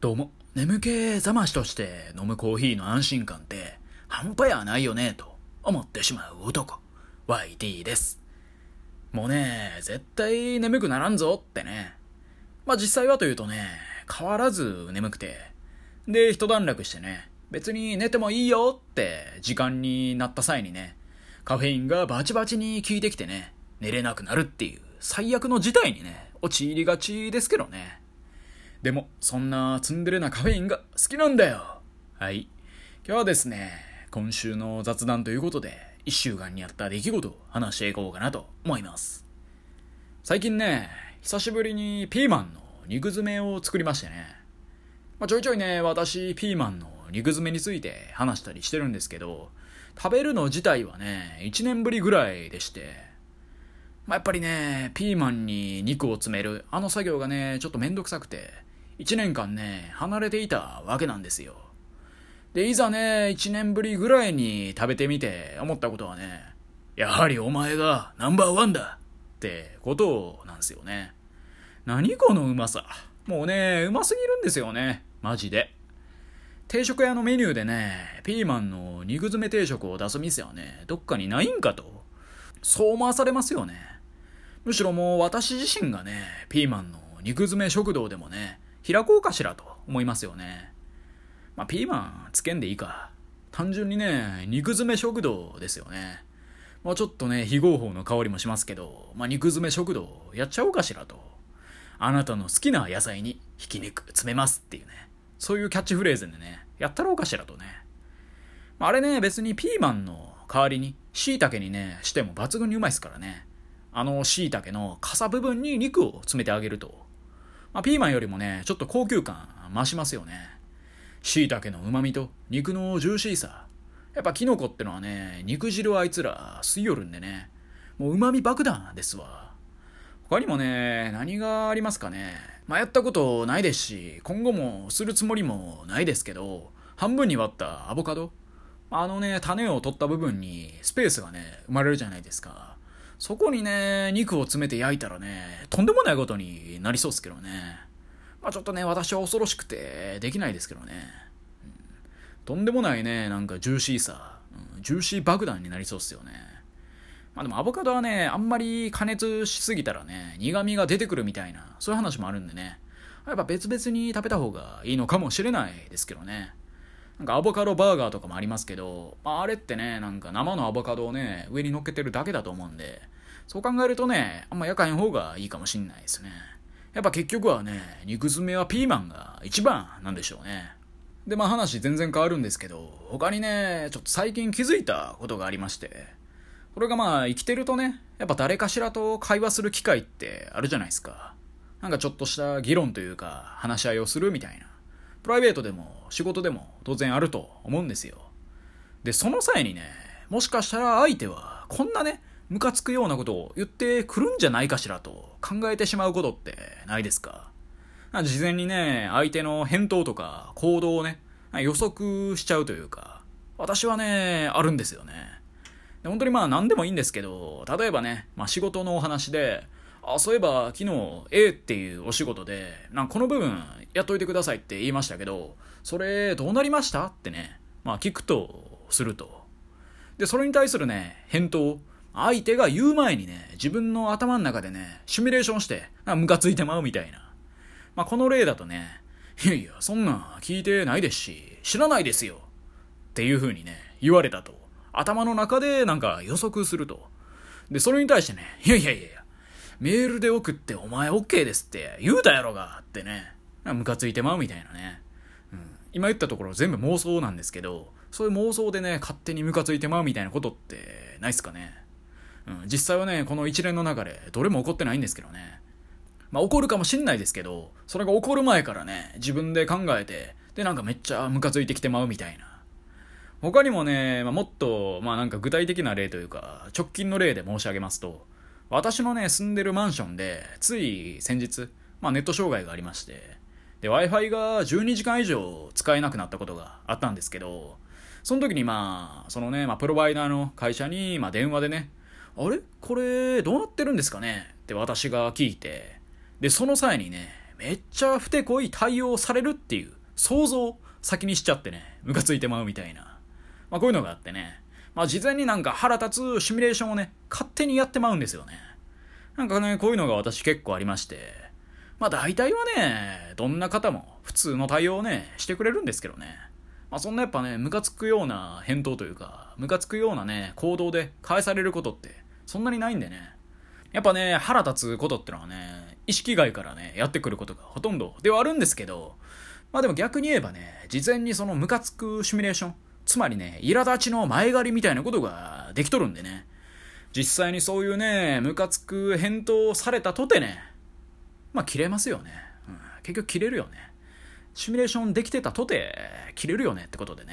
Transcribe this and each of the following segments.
どうも、眠気覚ましとして飲むコーヒーの安心感って半端やないよねと思ってしまう男、YT です。もうね、絶対眠くならんぞってね。まあ実際はというとね、変わらず眠くて。で、一段落してね、別に寝てもいいよって時間になった際にね、カフェインがバチバチに効いてきてね、寝れなくなるっていう最悪の事態にね、陥りがちですけどね。でも、そんなツンデレなカフェインが好きなんだよ。はい。今日はですね、今週の雑談ということで、一週間にあった出来事を話していこうかなと思います。最近ね、久しぶりにピーマンの肉詰めを作りましてね。まあ、ちょいちょいね、私、ピーマンの肉詰めについて話したりしてるんですけど、食べるの自体はね、1年ぶりぐらいでして、まあ、やっぱりね、ピーマンに肉を詰める、あの作業がね、ちょっとめんどくさくて、1年間ね、離れていたわけなんですよ。で、いざね、1年ぶりぐらいに食べてみて思ったことはね、やはりお前がナンバーワンだってことなんですよね。何このうまさ。もうね、うますぎるんですよね。マジで。定食屋のメニューでね、ピーマンの肉詰め定食を出す店はね、どっかにないんかと。そう思わされますよね。むしろもう私自身がね、ピーマンの肉詰め食堂でもね、開こうかしらと思いますよね。まあ、ピーマンつけんでいいか。単純にね、肉詰め食堂ですよね。まあ、ちょっとね、非合法の香りもしますけど、まあ、肉詰め食堂やっちゃおうかしらと。あなたの好きな野菜にひき肉詰めますっていうね。そういうキャッチフレーズでね、やったろうかしらとね。まあ、あれね、別にピーマンの代わりに、椎茸にね、しても抜群にうまいですからね。あの椎茸の傘部分に肉を詰めてあげると、まあ、ピーマンよりもね、ちょっと高級感増しますよね。椎茸の旨味と肉のジューシーさ。やっぱキノコってのはね、肉汁あいつら吸い寄るんでね、もう旨味爆弾ですわ。他にもね、何がありますかね。まあ、やったことないですし、今後もするつもりもないですけど、半分に割ったアボカドあのね、種を取った部分にスペースがね、生まれるじゃないですか。そこにね、肉を詰めて焼いたらね、とんでもないことになりそうですけどね。まあちょっとね、私は恐ろしくて、できないですけどね。うん、とんでもないね、なんかジューシーさ、うん、ジューシー爆弾になりそうっすよね。まあでもアボカドはね、あんまり加熱しすぎたらね、苦味が出てくるみたいな、そういう話もあるんでね。やっぱ別々に食べた方がいいのかもしれないですけどね。なんかアボカドバーガーとかもありますけど、まあ、あれってね、なんか生のアボカドをね、上に乗っけてるだけだと思うんで、そう考えるとね、あんま焼かへん方がいいかもしんないですね。やっぱ結局はね、肉詰めはピーマンが一番なんでしょうね。で、まあ話全然変わるんですけど、他にね、ちょっと最近気づいたことがありまして、これがまあ生きてるとね、やっぱ誰かしらと会話する機会ってあるじゃないですか。なんかちょっとした議論というか、話し合いをするみたいな。プライベートでも仕事でも当然あると思うんですよ。で、その際にね、もしかしたら相手はこんなね、ムカつくようなことを言ってくるんじゃないかしらと考えてしまうことってないですか？事前にね、相手の返答とか行動をね、予測しちゃうというか、私はね、あるんですよね。本当にまあ何でもいいんですけど、例えばね、まあ仕事のお話で、あ、そういえば昨日 A っていうお仕事で、なんこの部分やっといてくださいって言いましたけど、それどうなりました？ってね、まあ聞くとすると。で、それに対するね、返答、相手が言う前にね、自分の頭の中でね、シミュレーションして、ムカついてまうみたいな。まあこの例だとね、いやいや、そんなん聞いてないですし、知らないですよ。っていう風にね、言われたと。頭の中でなんか予測すると。で、それに対してね、いやいやいや、メールで送ってお前 OK ですって言うたやろがってね、ムカついてまうみたいなね。うん、今言ったところ全部妄想なんですけど、そういう妄想でね、勝手にムカついてまうみたいなことってないっすかね。うん、実際はね、この一連の中でどれも起こってないんですけどね。まあ起こるかもしんないですけど、それが起こる前からね、自分で考えて、でなんかめっちゃムカついてきてまうみたいな。他にもね、まあ、もっと、まあなんか具体的な例というか、直近の例で申し上げますと、私のね、住んでるマンションで、つい先日、まあネット障害がありまして、で、Wi-Fi が12時間以上使えなくなったことがあったんですけど、その時にまあ、そのね、まあプロバイダーの会社に、まあ電話でね、あれ？これどうなってるんですかね？って私が聞いて、で、その際にね、めっちゃふてこい対応されるっていう想像を先にしちゃってね、ムカついてまうみたいな。まあこういうのがあってね、まあ事前になんか腹立つシミュレーションをね、勝手にやってまうんですよね。なんかね、こういうのが私結構ありまして、まあ大体はね、どんな方も普通の対応をね、してくれるんですけどね。まあそんなやっぱね、ムカつくような返答というか、ムカつくようなね、行動で返されることってそんなにないんでね。やっぱね、腹立つことってのはね、意識外からね、やってくることがほとんどではあるんですけど、まあでも逆に言えばね、事前にそのムカつくシミュレーション、つまりね、苛立ちの前借りみたいなことができとるんでね、実際にそういうね、ムカつく返答をされたとてね、まあ切れますよね。うん、結局切れるよね。シミュレーションできてたとて、切れるよねってことでね。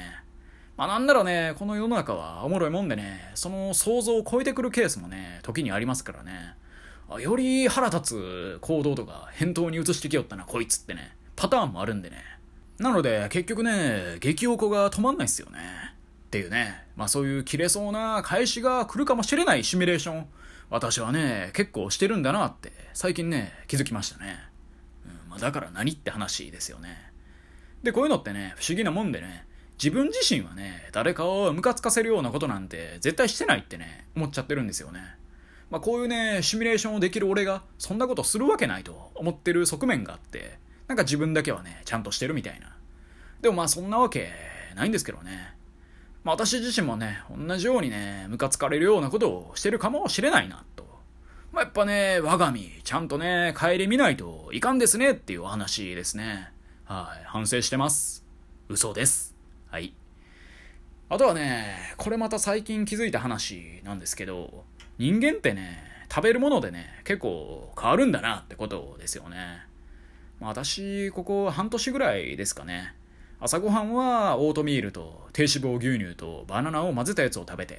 まあなんならね、この世の中はおもろいもんでね、その想像を超えてくるケースもね、時にありますからね。より腹立つ行動とか返答に移してきよったな、こいつってね。パターンもあるんでね。なので、結局ね、激おこが止まんないっすよね。っていうね、まあそういう切れそうな返しが来るかもしれないシミュレーション、私はね、結構してるんだなって、最近ね、気づきましたね。うんまあ、だから何って話ですよね。で、こういうのってね、不思議なもんでね、自分自身はね、誰かをムカつかせるようなことなんて絶対してないってね、思っちゃってるんですよね。まあ、こういうね、シミュレーションをできる俺が、そんなことするわけないと思ってる側面があって、なんか自分だけはね、ちゃんとしてるみたいな。でもまあそんなわけないんですけどね。まあ私自身もね、同じようにね、ムカつかれるようなことをしてるかもしれないな、と。まあやっぱね、我が身、ちゃんとね、帰り見ないといかんですねっていうお話ですね。はい、反省してます。嘘です。はい。あとはね、これまた最近気づいた話なんですけど、人間ってね、食べるものでね、結構変わるんだなってことですよね。私、ここ半年ぐらいですかね。朝ごはんはオートミールと低脂肪牛乳とバナナを混ぜたやつを食べて、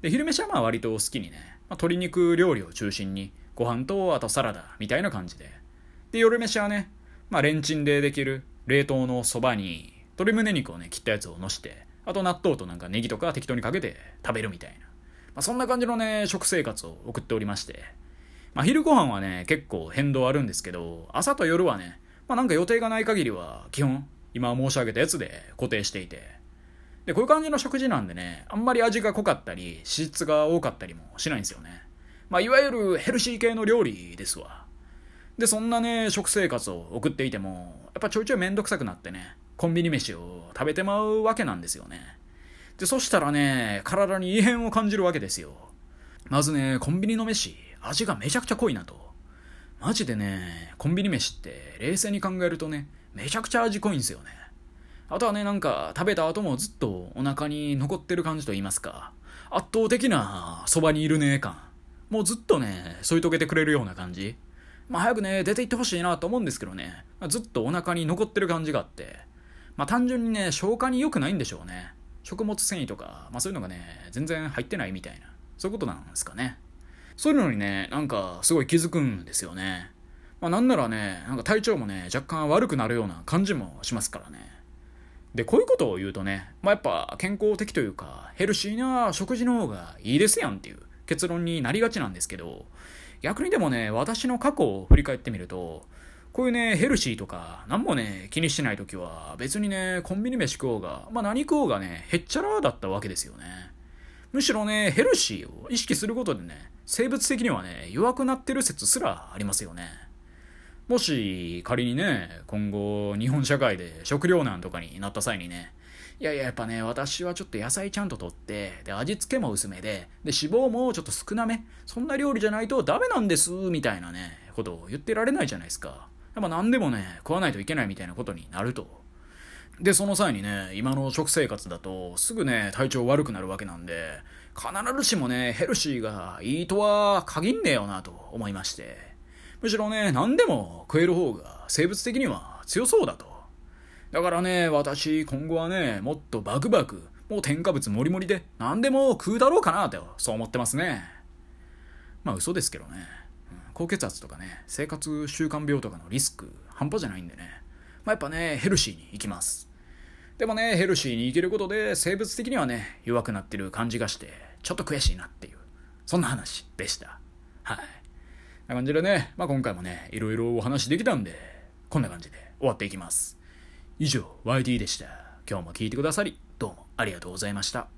で、昼飯はまあ割と好きにね、まあ、鶏肉料理を中心に、ご飯とあとサラダみたいな感じで。で、夜飯はね、まあレンチンでできる冷凍のそばに、鶏胸肉をね、切ったやつをのして、あと納豆となんかネギとか適当にかけて食べるみたいな。まあ、そんな感じのね、食生活を送っておりまして。まあ、昼ご飯はね、結構変動あるんですけど、朝と夜はね、まあ、なんか予定がない限りは、基本、今申し上げたやつで固定していて。で、こういう感じの食事なんでね、あんまり味が濃かったり、脂質が多かったりもしないんですよね。まあ、いわゆるヘルシー系の料理ですわ。で、そんなね、食生活を送っていても、やっぱちょいちょいめんどくさくなってね、コンビニ飯を食べてまうわけなんですよね。で、そしたらね、体に異変を感じるわけですよ。まずね、コンビニの飯、味がめちゃくちゃ濃いなと。マジでね、コンビニ飯って冷静に考えるとね、めちゃくちゃ味濃いんですよね。あとはね、なんか食べた後もずっとお腹に残ってる感じと言いますか、圧倒的なそばにいるね感。もうずっとね、添い遂げてくれるような感じ。まあ早くね、出て行ってほしいなと思うんですけどね、ずっとお腹に残ってる感じがあって、まあ単純にね、消化に良くないんでしょうね。食物繊維とか、まあそういうのがね、全然入ってないみたいな、そういうことなんですかね。そういうのにね、なんかすごい気づくんですよね。まあなんならね、なんか体調もね、若干悪くなるような感じもしますからね。で、こういうことを言うとね、まあやっぱ健康的というか、ヘルシーな食事の方がいいですやんっていう結論になりがちなんですけど、逆にでもね、私の過去を振り返ってみると、こういうね、ヘルシーとか、何もね、気にしてない時は、別にね、コンビニ飯食おうが、まあ何食おうがね、へっちゃらだったわけですよね。むしろね、ヘルシーを意識することでね、生物的にはね、弱くなってる説すらありますよね。もし、仮にね、今後、日本社会で食糧難とかになった際にね、いやいや、やっぱね、私はちょっと野菜ちゃんと取って、で、味付けも薄めで、で、脂肪もちょっと少なめ、そんな料理じゃないとダメなんです、みたいなね、ことを言ってられないじゃないですか。やっぱ何でもね、食わないといけないみたいなことになると。で、その際にね、今の食生活だと、すぐね、体調悪くなるわけなんで、必ずしもね、ヘルシーがいいとは限んねえよなと思いまして。むしろね、何でも食える方が生物的には強そうだと。だからね、私、今後はね、もっとバクバク、もう添加物もりもりで何でも食うだろうかなと、そう思ってますね。まあ嘘ですけどね。高血圧とかね、生活習慣病とかのリスク半端じゃないんでね。まあやっぱね、ヘルシーに行きます。でもね、ヘルシーに生きることで生物的にはね、弱くなってる感じがして、ちょっと悔しいなっていう、そんな話でした。はい。な感じでね、まあ今回もね、いろいろお話できたんで、こんな感じで終わっていきます。以上、YD でした。今日も聞いてくださり、どうもありがとうございました。